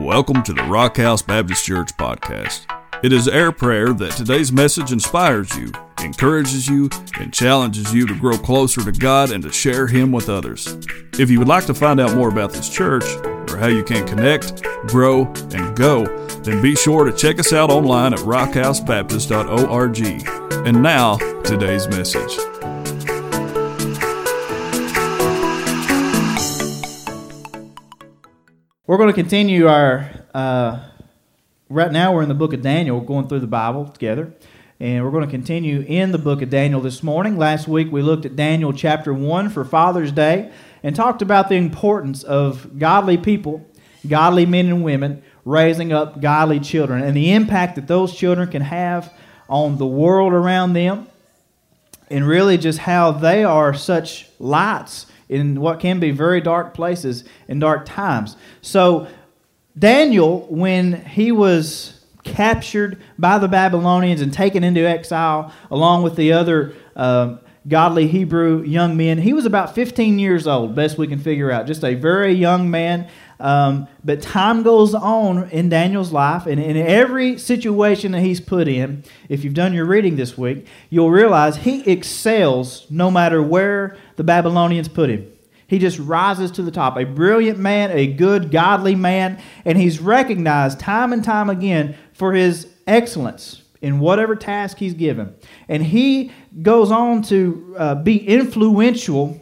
Welcome to the Rock House Baptist Church podcast. It is our prayer that today's message inspires you, encourages you, and challenges you to grow closer to God and to share Him with others. If you would like to find out more about this church or how you can connect, grow, and go, then be sure to check us out online at rockhousebaptist.org. And now, today's message. We're going to continue our. Uh, right now, we're in the book of Daniel. Going through the Bible together. And we're going to continue in the book of Daniel this morning. Last week, we looked at Daniel chapter 1 for Father's Day and talked about the importance of godly people, godly men and women, raising up godly children and the impact that those children can have on the world around them and really just how they are such lights in what can be very dark places in dark times. So, Daniel, when he was captured by the Babylonians and taken into exile along with the other uh, godly Hebrew young men, he was about 15 years old, best we can figure out. Just a very young man. Um, but time goes on in Daniel's life, and in every situation that he's put in, if you've done your reading this week, you'll realize he excels no matter where the Babylonians put him. He just rises to the top. A brilliant man, a good, godly man, and he's recognized time and time again for his excellence in whatever task he's given. And he goes on to uh, be influential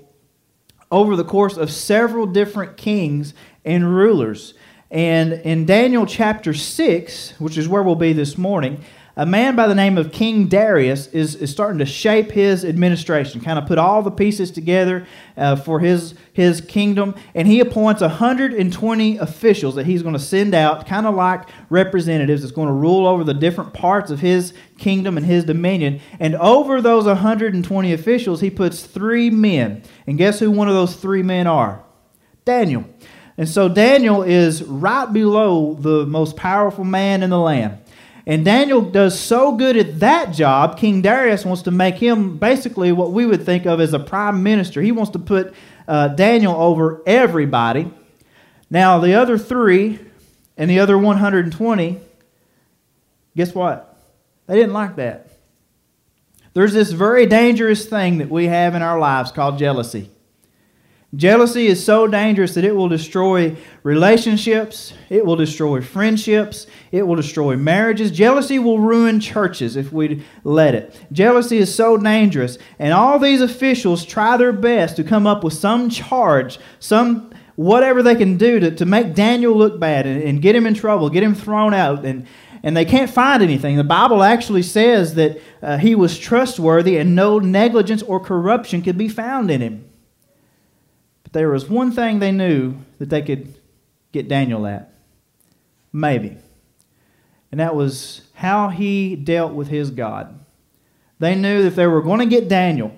over the course of several different kings and rulers. And in Daniel chapter 6, which is where we'll be this morning, a man by the name of King Darius is, is starting to shape his administration, kind of put all the pieces together uh, for his, his kingdom. And he appoints 120 officials that he's going to send out, kind of like representatives, that's going to rule over the different parts of his kingdom and his dominion. And over those 120 officials, he puts three men. And guess who one of those three men are? Daniel. And so Daniel is right below the most powerful man in the land. And Daniel does so good at that job, King Darius wants to make him basically what we would think of as a prime minister. He wants to put uh, Daniel over everybody. Now, the other three and the other 120, guess what? They didn't like that. There's this very dangerous thing that we have in our lives called jealousy. Jealousy is so dangerous that it will destroy relationships, it will destroy friendships, it will destroy marriages. Jealousy will ruin churches if we let it. Jealousy is so dangerous, and all these officials try their best to come up with some charge, some whatever they can do to, to make Daniel look bad and, and get him in trouble, get him thrown out, and and they can't find anything. The Bible actually says that uh, he was trustworthy and no negligence or corruption could be found in him. But there was one thing they knew that they could get Daniel at. Maybe. And that was how he dealt with his God. They knew that if they were going to get Daniel,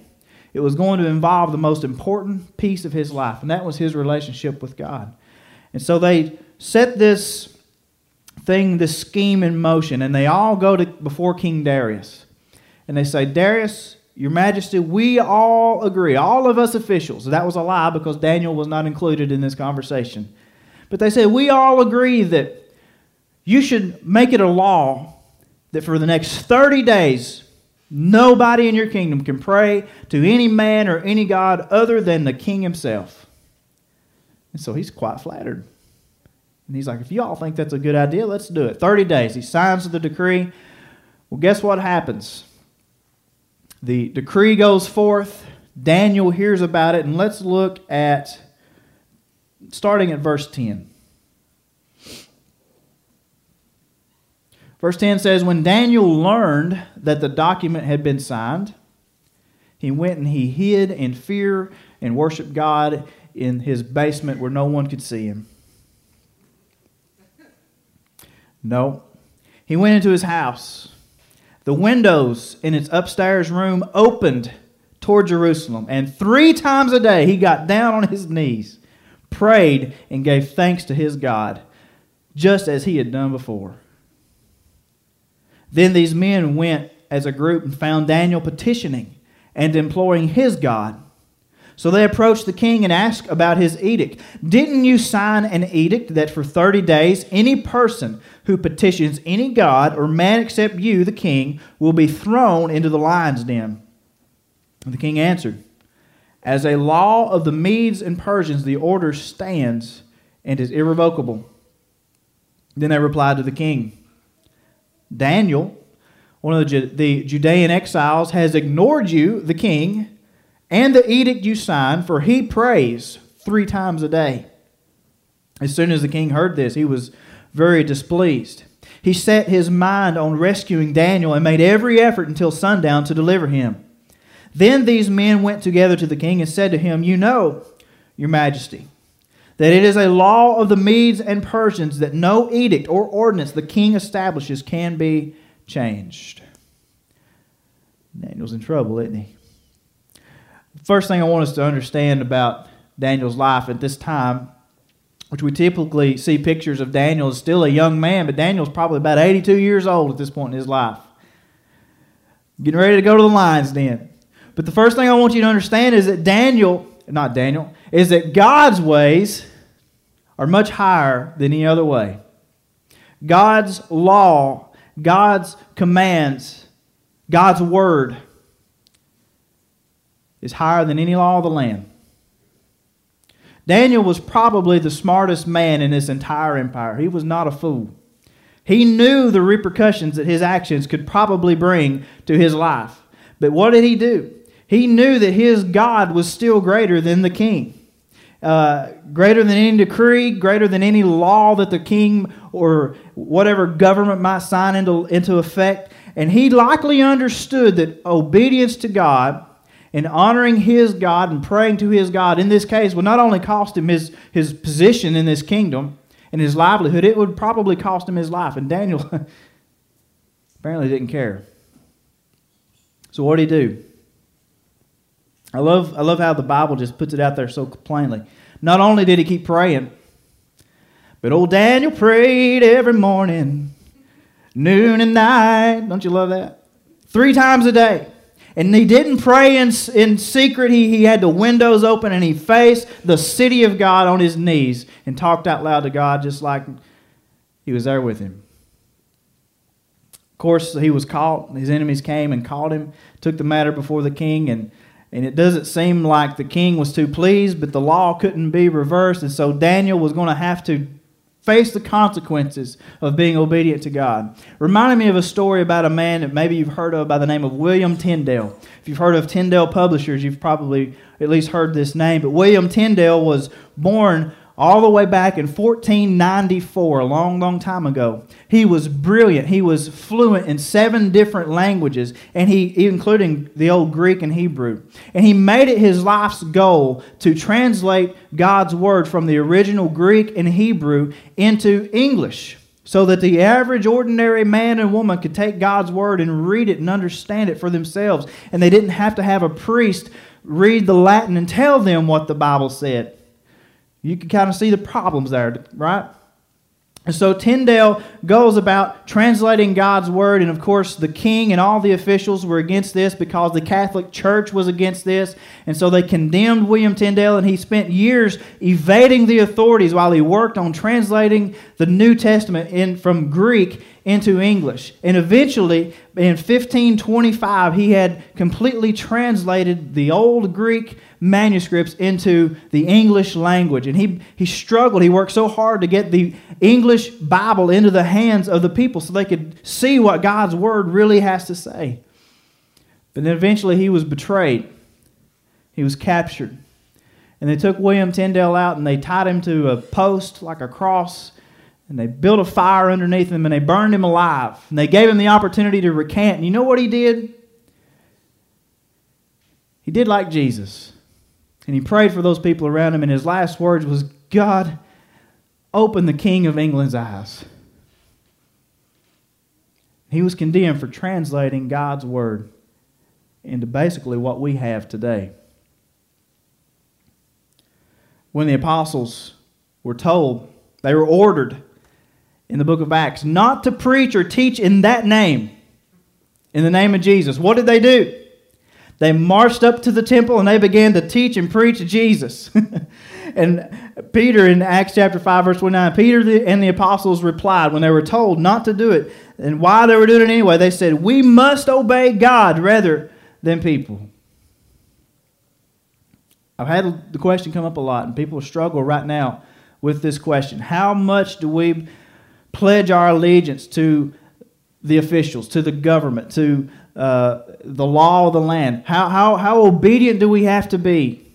it was going to involve the most important piece of his life, and that was his relationship with God. And so they set this thing, this scheme in motion, and they all go to before King Darius. And they say, Darius, your Majesty, we all agree, all of us officials. That was a lie because Daniel was not included in this conversation. But they said, we all agree that you should make it a law that for the next 30 days, nobody in your kingdom can pray to any man or any God other than the king himself. And so he's quite flattered. And he's like, if you all think that's a good idea, let's do it. 30 days. He signs the decree. Well, guess what happens? The decree goes forth. Daniel hears about it, and let's look at starting at verse 10. Verse 10 says, When Daniel learned that the document had been signed, he went and he hid in fear and worshiped God in his basement where no one could see him. No. He went into his house the windows in its upstairs room opened toward Jerusalem, and three times a day he got down on his knees, prayed, and gave thanks to his God, just as he had done before. Then these men went as a group and found Daniel petitioning and imploring his God. So they approached the king and asked about his edict. Didn't you sign an edict that for 30 days any person who petitions any god or man except you, the king, will be thrown into the lion's den? And the king answered, As a law of the Medes and Persians, the order stands and is irrevocable. Then they replied to the king, Daniel, one of the, the Judean exiles, has ignored you, the king and the edict you sign, for he prays three times a day. As soon as the king heard this, he was very displeased. He set his mind on rescuing Daniel and made every effort until sundown to deliver him. Then these men went together to the king and said to him, You know, your majesty, that it is a law of the Medes and Persians that no edict or ordinance the king establishes can be changed. Daniel's in trouble, isn't he? First thing I want us to understand about Daniel's life at this time, which we typically see pictures of Daniel as still a young man, but Daniel's probably about 82 years old at this point in his life. Getting ready to go to the lion's den. But the first thing I want you to understand is that Daniel, not Daniel, is that God's ways are much higher than any other way. God's law, God's commands, God's word is higher than any law of the land. Daniel was probably the smartest man in this entire empire. He was not a fool. He knew the repercussions that his actions could probably bring to his life. But what did he do? He knew that his God was still greater than the king. Uh, greater than any decree, greater than any law that the king or whatever government might sign into, into effect. And he likely understood that obedience to God and honoring his God and praying to his God in this case would not only cost him his, his position in this kingdom and his livelihood, it would probably cost him his life. And Daniel apparently didn't care. So what did he do? I love, I love how the Bible just puts it out there so plainly. Not only did he keep praying, but old Daniel prayed every morning, noon and night. Don't you love that? Three times a day. And he didn't pray in, in secret. He, he had the windows open and he faced the city of God on his knees and talked out loud to God just like he was there with him. Of course, he was caught. His enemies came and caught him, took the matter before the king, and, and it doesn't seem like the king was too pleased, but the law couldn't be reversed. And so Daniel was going to have to face the consequences of being obedient to God. Reminded me of a story about a man that maybe you've heard of by the name of William Tyndale. If you've heard of Tyndale Publishers, you've probably at least heard this name. But William Tyndale was born all the way back in 1494, a long, long time ago. He was brilliant. He was fluent in seven different languages, and he, including the old Greek and Hebrew. And he made it his life's goal to translate God's word from the original Greek and Hebrew into English so that the average ordinary man and woman could take God's word and read it and understand it for themselves. And they didn't have to have a priest read the Latin and tell them what the Bible said. You can kind of see the problems there, right? And so Tyndale goes about translating God's word, and of course, the king and all the officials were against this because the Catholic Church was against this. And so they condemned William Tyndale, and he spent years evading the authorities while he worked on translating the New Testament in, from Greek into English. And eventually, in 1525, he had completely translated the old Greek manuscripts into the English language. And he, he struggled. He worked so hard to get the English Bible into the hands of the people so they could see what God's Word really has to say. But then eventually he was betrayed, he was captured. And they took William Tyndale out and they tied him to a post like a cross and they built a fire underneath him and they burned him alive. And they gave him the opportunity to recant. And you know what he did? He did like Jesus. And he prayed for those people around him. And his last words was, God, open the King of England's eyes. He was condemned for translating God's word into basically what we have today. When the apostles were told, they were ordered in the book of Acts not to preach or teach in that name, in the name of Jesus. What did they do? They marched up to the temple and they began to teach and preach Jesus. and Peter in Acts chapter 5, verse 29, Peter and the apostles replied when they were told not to do it. And why they were doing it anyway, they said, We must obey God rather than people. I've had the question come up a lot, and people struggle right now with this question How much do we pledge our allegiance to the officials, to the government, to uh, the law of the land? How, how, how obedient do we have to be?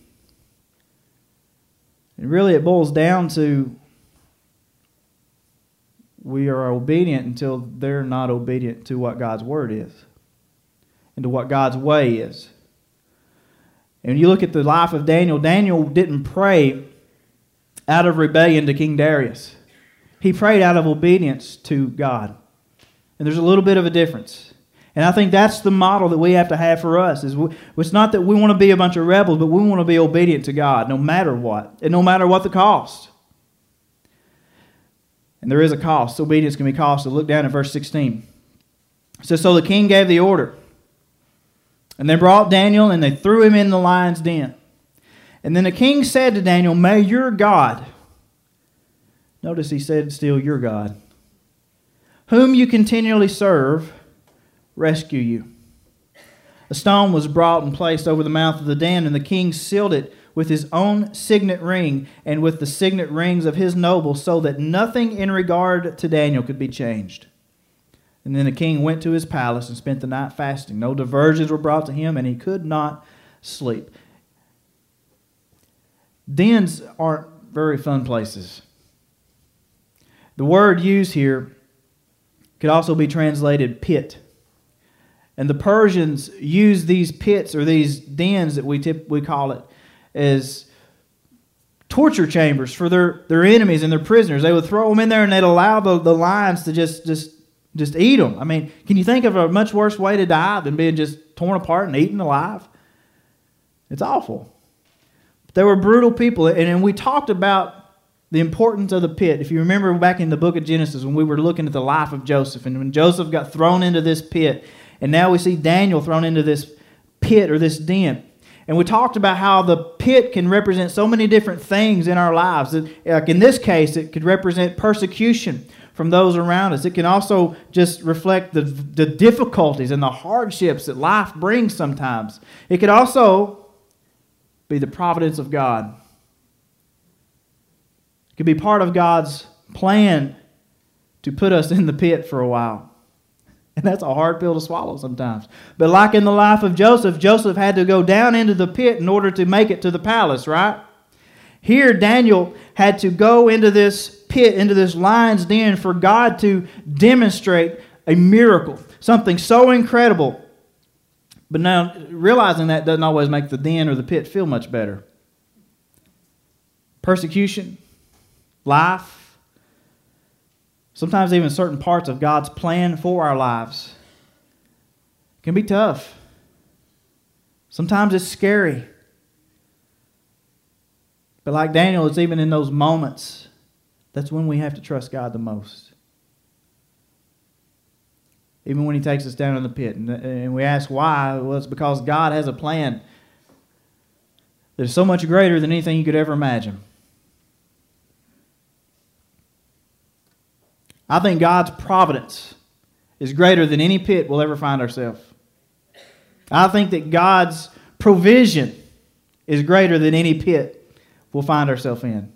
And really, it boils down to we are obedient until they're not obedient to what God's word is and to what God's way is. And you look at the life of Daniel, Daniel didn't pray out of rebellion to King Darius. He prayed out of obedience to God. And there's a little bit of a difference. And I think that's the model that we have to have for us. Is we, it's not that we want to be a bunch of rebels, but we want to be obedient to God no matter what, and no matter what the cost. And there is a cost. Obedience can be costly. Look down at verse 16. It says, So the king gave the order. And they brought Daniel and they threw him in the lion's den. And then the king said to Daniel, May your God, notice he said still, your God, whom you continually serve, rescue you. A stone was brought and placed over the mouth of the den, and the king sealed it with his own signet ring and with the signet rings of his nobles, so that nothing in regard to Daniel could be changed. And then the king went to his palace and spent the night fasting. No diversions were brought to him, and he could not sleep. Dens aren't very fun places. The word used here could also be translated pit. And the Persians used these pits or these dens that we typically call it as torture chambers for their, their enemies and their prisoners. They would throw them in there and they'd allow the, the lions to just, just, just eat them. I mean, can you think of a much worse way to die than being just torn apart and eaten alive? It's awful. They were brutal people. And, and we talked about the importance of the pit. If you remember back in the book of Genesis when we were looking at the life of Joseph and when Joseph got thrown into this pit, and now we see Daniel thrown into this pit or this den. And we talked about how the pit can represent so many different things in our lives. Like in this case, it could represent persecution from those around us. It can also just reflect the, the difficulties and the hardships that life brings sometimes. It could also be the providence of God. It could be part of God's plan to put us in the pit for a while. And that's a hard pill to swallow sometimes. But like in the life of Joseph, Joseph had to go down into the pit in order to make it to the palace, right? Here, Daniel had to go into this pit, into this lion's den, for God to demonstrate a miracle, something so incredible. But now, realizing that doesn't always make the den or the pit feel much better. Persecution, life, sometimes even certain parts of God's plan for our lives can be tough. Sometimes it's scary. But like Daniel, it's even in those moments that's when we have to trust God the most. Even when He takes us down in the pit. And we ask why. Well, it's because God has a plan that is so much greater than anything you could ever imagine. I think God's providence is greater than any pit we'll ever find ourselves. I think that God's provision is greater than any pit we'll find ourselves in.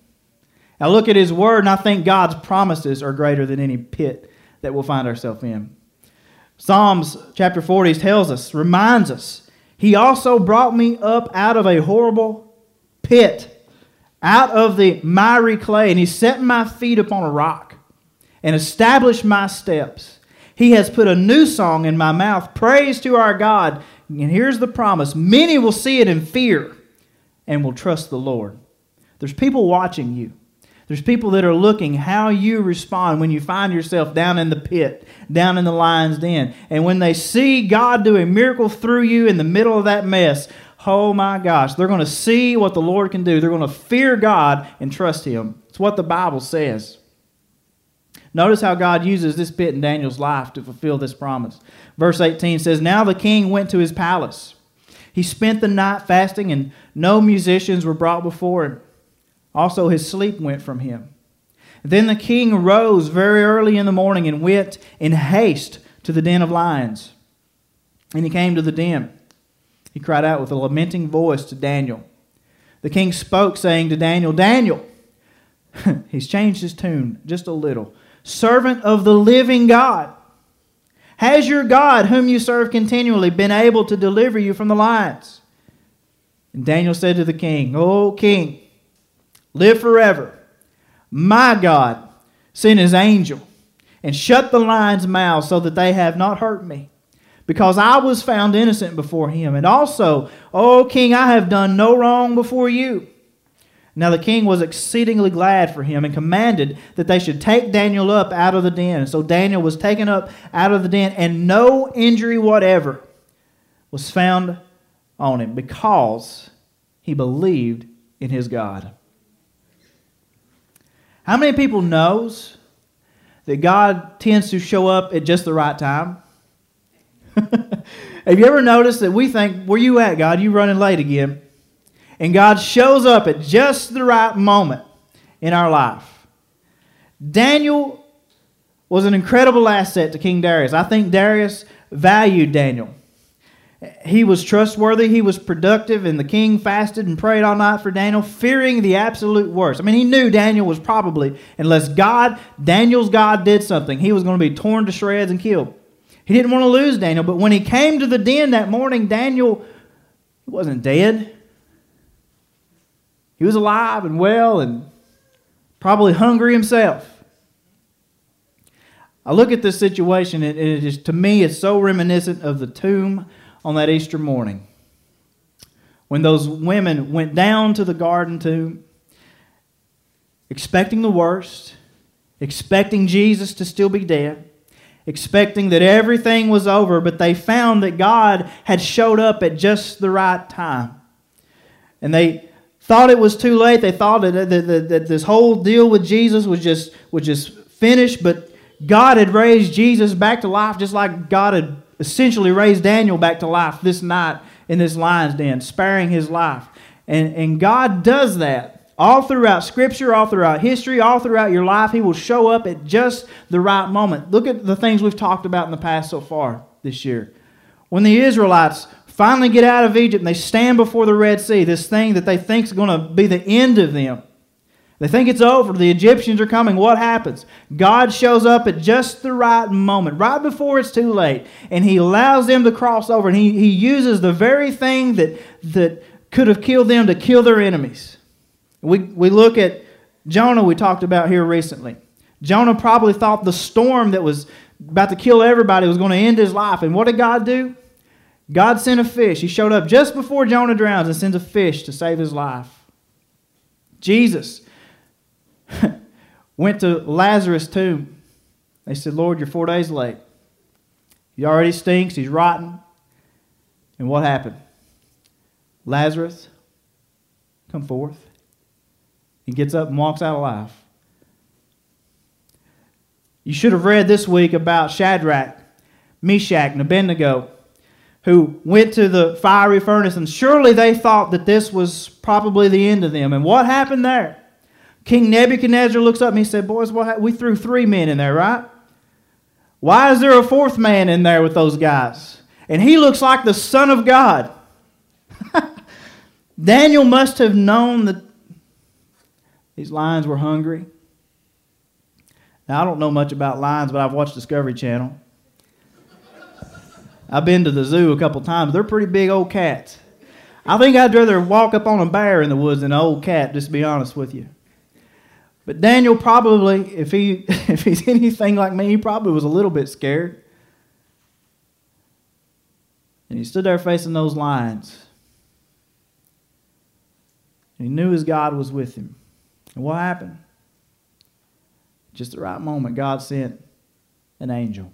I look at His Word and I think God's promises are greater than any pit that we'll find ourselves in. Psalms chapter 40 tells us, reminds us, He also brought me up out of a horrible pit, out of the miry clay, and He set my feet upon a rock and establish my steps. He has put a new song in my mouth, praise to our God. And here's the promise many will see it in fear and will trust the Lord. There's people watching you. There's people that are looking how you respond when you find yourself down in the pit, down in the lion's den. And when they see God do a miracle through you in the middle of that mess, oh my gosh, they're going to see what the Lord can do. They're going to fear God and trust Him. It's what the Bible says. Notice how God uses this bit in Daniel's life to fulfill this promise. Verse 18 says, Now the king went to his palace, He spent the night fasting, and no musicians were brought before him. Also, his sleep went from him. Then the king rose very early in the morning and went in haste to the den of lions. And he came to the den. He cried out with a lamenting voice to Daniel. The king spoke, saying to Daniel, Daniel, he's changed his tune just a little. Servant of the living God, has your God, whom you serve continually, been able to deliver you from the lions? And Daniel said to the king, O king, live forever. My God sent his angel and shut the lions' mouths so that they have not hurt me because I was found innocent before him. And also, O king, I have done no wrong before you. Now the king was exceedingly glad for him and commanded that they should take Daniel up out of the den. So Daniel was taken up out of the den, and no injury whatever was found on him because he believed in his God. How many people knows that God tends to show up at just the right time? Have you ever noticed that we think, where you at, God? You running late again. And God shows up at just the right moment in our life. Daniel was an incredible asset to King Darius. I think Darius valued Daniel. He was trustworthy, he was productive, and the king fasted and prayed all night for Daniel, fearing the absolute worst. I mean, he knew Daniel was probably, unless God, Daniel's God did something, he was going to be torn to shreds and killed. He didn't want to lose Daniel, but when he came to the den that morning, Daniel wasn't dead. He was alive and well and probably hungry himself. I look at this situation, and it is, to me, it's so reminiscent of the tomb on that Easter morning. When those women went down to the garden tomb, expecting the worst, expecting Jesus to still be dead expecting that everything was over, but they found that God had showed up at just the right time. And they thought it was too late. They thought that, that, that, this whole deal with Jesus was just, was just finished, but God had raised Jesus back to life just like God had essentially raised Daniel back to life this night in this lion's den, sparing his life. And, and God does that all throughout Scripture, all throughout history, all throughout your life, He will show up at just the right moment. Look at the things we've talked about in the past so far this year. When the Israelites finally get out of Egypt and they stand before the Red Sea, this thing that they think is going to be the end of them. They think it's over. The Egyptians are coming. What happens? God shows up at just the right moment, right before it's too late, and He allows them to cross over. And He, he uses the very thing that, that could have killed them to kill their enemies. We, we look at Jonah, we talked about here recently. Jonah probably thought the storm that was about to kill everybody was going to end his life. And what did God do? God sent a fish. He showed up just before Jonah drowns and sends a fish to save his life. Jesus went to Lazarus' tomb. They said, Lord, you're four days late. He already stinks. He's rotten. And what happened? Lazarus, come forth. He gets up and walks out alive. You should have read this week about Shadrach, Meshach, and Abednego, who went to the fiery furnace, and surely they thought that this was probably the end of them. And what happened there? King Nebuchadnezzar looks up and he said, Boys, what we threw three men in there, right? Why is there a fourth man in there with those guys? And he looks like the Son of God. Daniel must have known that these lions were hungry. Now, I don't know much about lions, but I've watched Discovery Channel. I've been to the zoo a couple times. They're pretty big old cats. I think I'd rather walk up on a bear in the woods than an old cat, just to be honest with you. But Daniel probably, if he if he's anything like me, he probably was a little bit scared. And he stood there facing those lions. He knew his God was with him. And what happened? Just the right moment, God sent an angel.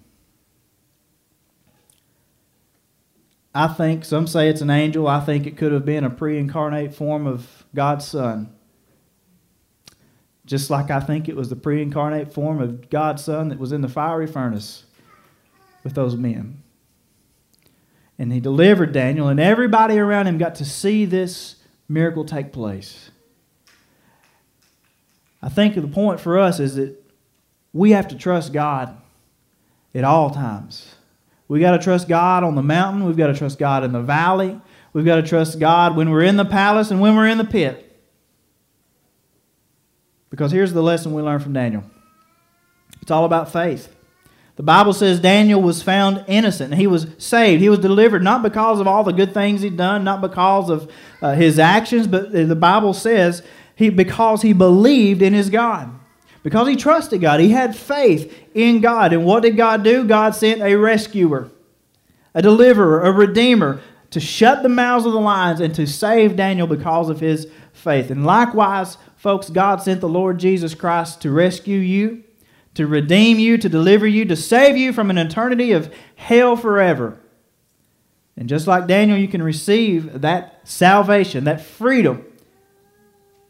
I think, some say it's an angel. I think it could have been a pre incarnate form of God's Son. Just like I think it was the pre incarnate form of God's Son that was in the fiery furnace with those men. And he delivered Daniel, and everybody around him got to see this miracle take place. I think the point for us is that we have to trust God at all times. We got to trust God on the mountain. We've got to trust God in the valley. We've got to trust God when we're in the palace and when we're in the pit. Because here's the lesson we learn from Daniel it's all about faith. The Bible says Daniel was found innocent. He was saved. He was delivered not because of all the good things he'd done, not because of uh, his actions, but the Bible says he, because he believed in his God. Because he trusted God. He had faith in God. And what did God do? God sent a rescuer, a deliverer, a redeemer to shut the mouths of the lions and to save Daniel because of his faith. And likewise, folks, God sent the Lord Jesus Christ to rescue you to redeem you, to deliver you, to save you from an eternity of hell forever. And just like Daniel, you can receive that salvation, that freedom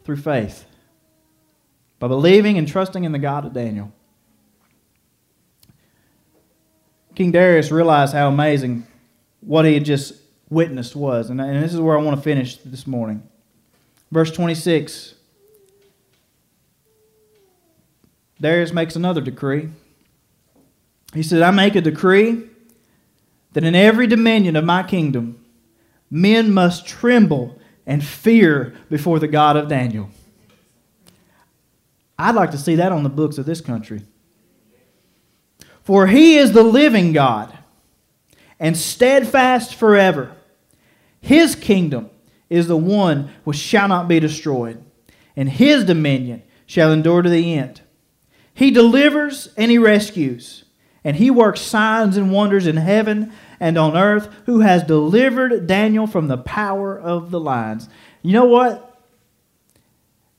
through faith by believing and trusting in the God of Daniel. King Darius realized how amazing what he had just witnessed was. And, this is where I want to finish this morning. Verse 26 Darius makes another decree. He said, I make a decree that in every dominion of my kingdom, men must tremble and fear before the God of Daniel. I'd like to see that on the books of this country. For he is the living God and steadfast forever. His kingdom is the one which shall not be destroyed, and his dominion shall endure to the end. He delivers and he rescues, and he works signs and wonders in heaven and on earth, who has delivered Daniel from the power of the lions. You know what?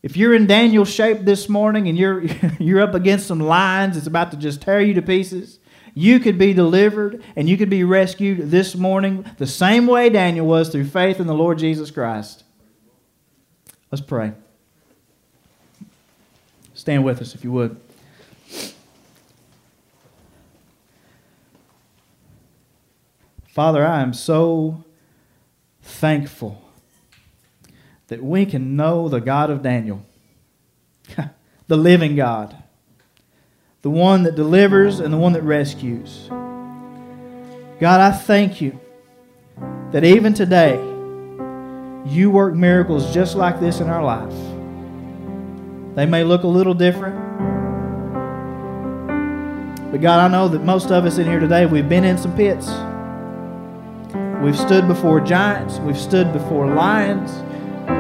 If you're in Daniel's shape this morning and you're, you're up against some lions, it's about to just tear you to pieces. You could be delivered and you could be rescued this morning the same way Daniel was through faith in the Lord Jesus Christ. Let's pray. Stand with us if you would. Father, I am so thankful that we can know the God of Daniel, the living God, the one that delivers and the one that rescues. God, I thank you that even today you work miracles just like this in our life. They may look a little different. But God, I know that most of us in here today, we've been in some pits. We've stood before giants. We've stood before lions.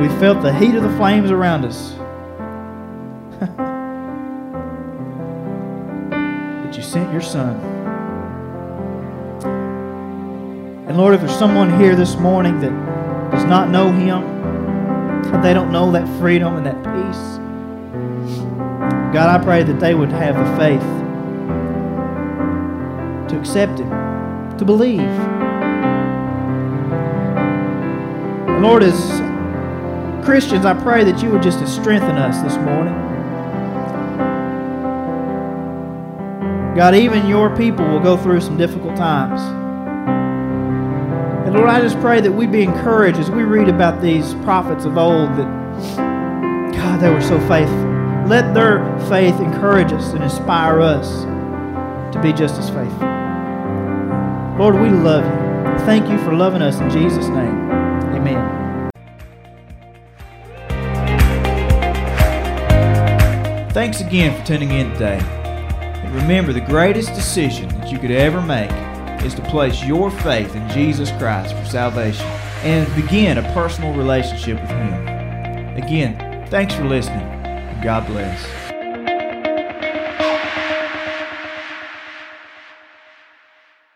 We've felt the heat of the flames around us. but you sent your son. And Lord, if there's someone here this morning that does not know him, that they don't know that freedom and that peace, God, I pray that they would have the faith to accept Him, to believe. The Lord, as Christians, I pray that you would just strengthen us this morning. God, even your people will go through some difficult times. And Lord, I just pray that we'd be encouraged as we read about these prophets of old that, God, they were so faithful. Let their faith encourage us and inspire us to be just as faithful. Lord, we love you. Thank you for loving us in Jesus' name. Amen. Thanks again for tuning in today. And remember, the greatest decision that you could ever make is to place your faith in Jesus Christ for salvation and begin a personal relationship with Him. Again, thanks for listening. God bless.